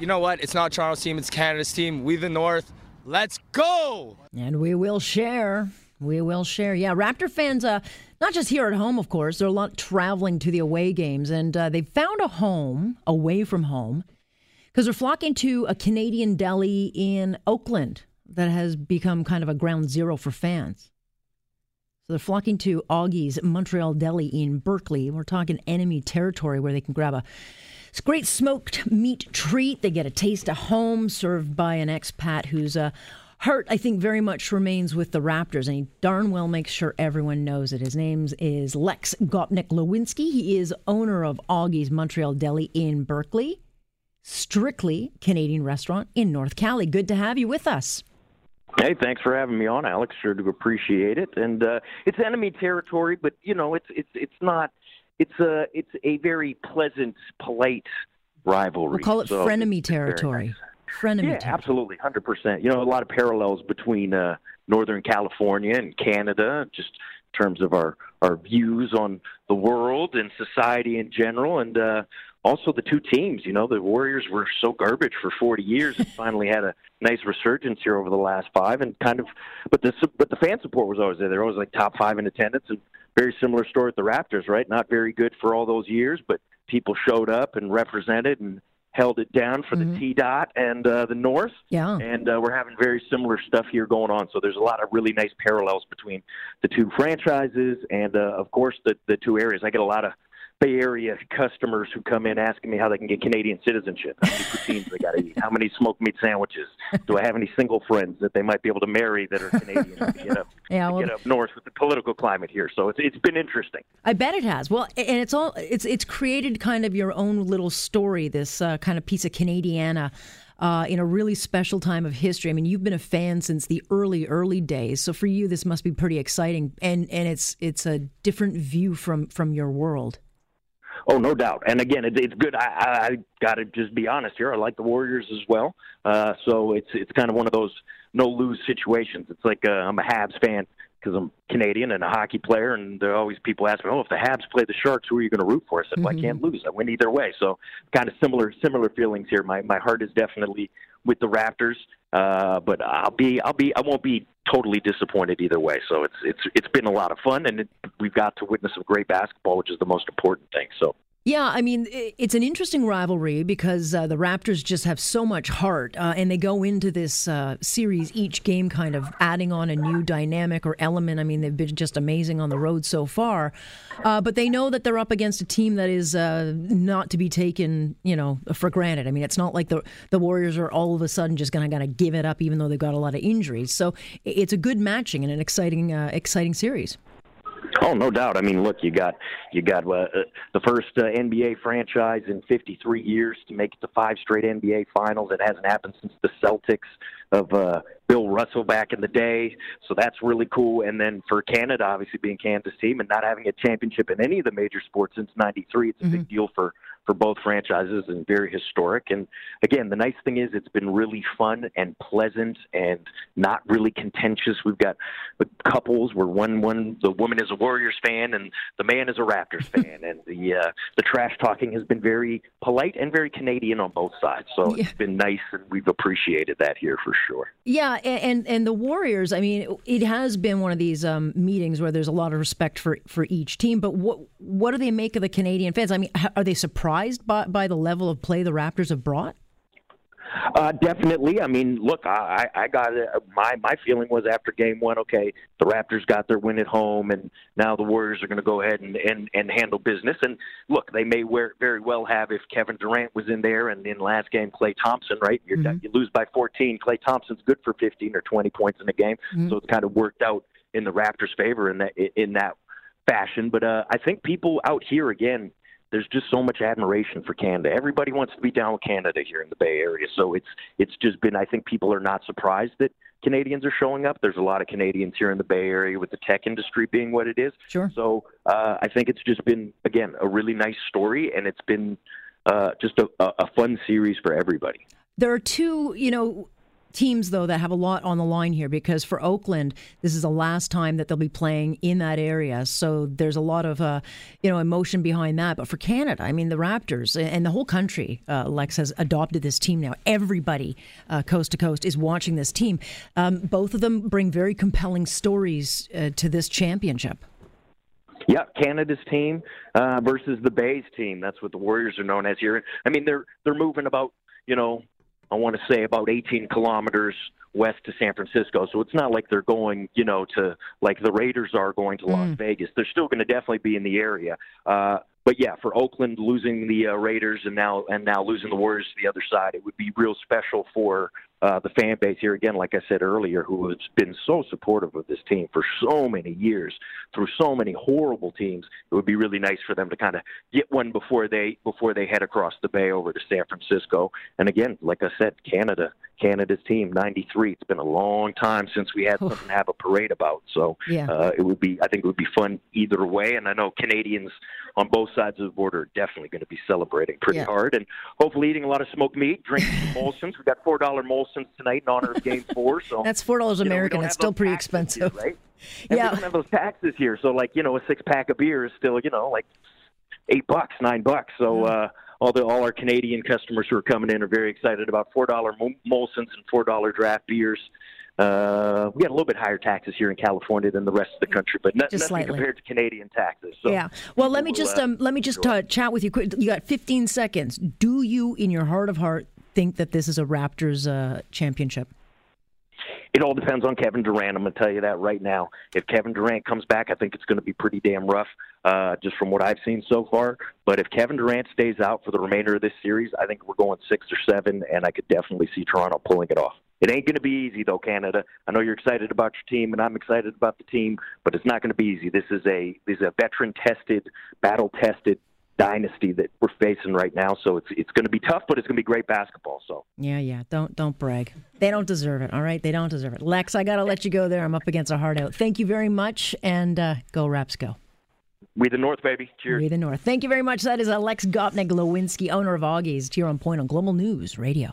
you know what? It's not Toronto's team, it's Canada's team. We the North. Let's go! And we will share. We will share. Yeah, Raptor fans, uh, not just here at home, of course, they're a lot traveling to the away games, and uh, they found a home away from home because they're flocking to a Canadian deli in Oakland that has become kind of a ground zero for fans. So they're flocking to Augie's Montreal Deli in Berkeley. We're talking enemy territory where they can grab a great smoked meat treat. They get a taste of home served by an expat whose uh, heart, I think, very much remains with the Raptors, and he darn well makes sure everyone knows it. His name is Lex Gopnik Lewinsky. He is owner of Augie's Montreal Deli in Berkeley, strictly Canadian restaurant in North Cali. Good to have you with us. Hey, thanks for having me on, Alex. Sure to appreciate it. And uh, it's enemy territory, but you know, it's it's it's not. It's a it's a very pleasant, polite rivalry. We'll call it so frenemy territory. Nice. Frenemy yeah, territory. absolutely, hundred percent. You know, a lot of parallels between uh, Northern California and Canada, just in terms of our our views on the world and society in general, and uh, also the two teams. You know, the Warriors were so garbage for 40 years and finally had a nice resurgence here over the last five. And kind of, but the but the fan support was always there. They're always like top five in attendance, and very similar story with the Raptors, right? Not very good for all those years, but people showed up and represented and held it down for Mhm. the T dot and uh, the North. Yeah. And uh, we're having very similar stuff here going on. So there's a lot of really nice parallels between the two franchises and, uh, of course, the the two areas. I get a lot of Bay Area customers who come in asking me how they can get Canadian citizenship. How many poutines they got to eat? How many smoked meat sandwiches? Do I have any single friends that they might be able to marry that are Canadian? you know, Yeah, to well- get up north with the political climate here. So it's it's been interesting. I bet it has. Well, and it's all it's it's created kind of your own little story. This uh, kind of piece of Canadiana. Uh, in a really special time of history. I mean, you've been a fan since the early, early days. So for you, this must be pretty exciting, and and it's it's a different view from from your world. Oh, no doubt. And again, it, it's good. I, I, got to just be honest here. I like the Warriors as well. Uh, so it's it's kind of one of those no lose situations. It's like uh, I'm a Habs fan because I'm Canadian and a hockey player, and there are always people ask me, "Oh, if the Habs play the Sharks, who are you going to root for?" I said, "Well, I can't lose. I win either way." So kind of similar similar feelings here. My my heart is definitely with the Raptors, uh, but I'll be I'll be I won't be totally disappointed either way. So it's it's it's been a lot of fun, and it, we've got to witness some great basketball, which is the most important thing. So. Yeah, I mean, it's an interesting rivalry because uh, the Raptors just have so much heart, uh, and they go into this uh, series each game kind of adding on a new dynamic or element. I mean, they've been just amazing on the road so far, uh, but they know that they're up against a team that is uh, not to be taken, you know, for granted. I mean, it's not like the the Warriors are all of a sudden just going to kind of give it up, even though they've got a lot of injuries. So it's a good matching and an exciting, uh, exciting series. Oh, no doubt. I mean, look, you got you got uh, uh, the first uh, NBA franchise in 53 years to make it to five straight NBA finals. It hasn't happened since the Celtics of uh, Bill Russell back in the day. So that's really cool. And then for Canada, obviously being Canada's team and not having a championship in any of the major sports since '93, it's a big deal for for both franchises and very historic. And again, the nice thing is it's been really fun and pleasant and not really contentious. We've got couples where one one the woman is a Warriors fan and the man is a Raptors fan, and the uh, the trash talking has been very polite and very Canadian on both sides. So Yeah. it's been nice, and we've appreciated that here for sure. Yeah, and and the Warriors. I mean, it has been one of these um, meetings where there's a lot of respect for for each team. But what what do they make of the Canadian fans? I mean, are they surprised by by the level of play the Raptors have brought? Uh, definitely. I mean, look, I, I I got it. my my feeling was after game one, okay, the Raptors got their win at home, and now the Warriors are going to go ahead and, and and handle business. And look, they may very well have if Kevin Durant was in there, and in last game, Klay Thompson, right? You're, You lose by 14. Klay Thompson's good for 15 or 20 points in a game, so it's kind of worked out in the Raptors' favor in that in that fashion. But uh, I think people out here again there's just so much admiration for Canada. Everybody wants to be down with Canada here in the Bay Area. So it's it's just been I think people are not surprised that Canadians are showing up. There's a lot of Canadians here in the Bay Area with the tech industry being what it is. Sure. So uh, I think it's just been again a really nice story, and it's been uh, just a, a a fun series for everybody. There are two, you know, teams, though, that have a lot on the line here because for Oakland, this is the last time that they'll be playing in that area. So there's a lot of, uh, you know, emotion behind that. But for Canada, I mean, the Raptors and the whole country, uh, Lex has adopted this team now. Everybody, uh, coast to coast, is watching this team. Um, both of them bring very compelling stories uh, to this championship. Yeah, Canada's team uh, versus the Bay's team. That's what the Warriors are known as here. I mean, they're they're moving about, you know, I want to say about 18 kilometers west to San Francisco. So it's not like they're going, you know, to like the Raiders are going to Las mm. Vegas. They're still going to definitely be in the area. Uh, but yeah, for Oakland losing the uh, Raiders and now and now losing the Warriors to the other side, it would be real special for uh, the fan base here again, like I said earlier, who has been so supportive of this team for so many years through so many horrible teams. It would be really nice for them to kind of get one before they before they head across the bay over to San Francisco. And again, like I said, Canada, Canada's team, '93. It's been a long time since we had something to have a parade about. So yeah. uh, it would be, I think, it would be fun either way. And I know Canadians on both sides of the border are definitely going to be celebrating pretty yeah. hard, and hopefully eating a lot of smoked meat, drinking Molson's. We got four dollar Molson's tonight in honor of Game Four. So that's four dollars American. Know, it's still pretty expensive, here, right? And yeah, we don't have those taxes here, so like you know, a six pack of beer is still you know like eight bucks, nine bucks. So. uh all the all our Canadian customers who are coming in are very excited about four dollar Molson's and four dollar draft beers. Uh, we got a little bit higher taxes here in California than the rest of the country, but not, nothing slightly. compared to Canadian taxes. So yeah. Well, let me just uh, um, let me just uh, chat with you quick. You got 15 seconds. Do you, in your heart of heart, think that this is a Raptors uh, championship? It all depends on Kevin Durant. I'm going to tell you that right now. If Kevin Durant comes back, I think it's going to be pretty damn rough, uh, just from what I've seen so far. But if Kevin Durant stays out for the remainder of this series, I think we're going six or seven, and I could definitely see Toronto pulling it off. It ain't going to be easy, though, Canada. I know you're excited about your team, and I'm excited about the team, but it's not going to be easy. This is a this is a veteran-tested, battle-tested dynasty that we're facing right now. So it's it's going to be tough, but it's going to be great basketball. So yeah, yeah. Don't don't brag. They don't deserve it. All right, they don't deserve it. Lex, I got to let you go there. I'm up against a hard out. Thank you very much, and uh, go Raps, go. We the North, baby. Cheers. We the North. Thank you very much. That is Alex Gopnik Lewinsky, owner of Augie's, here on Point on Global News Radio.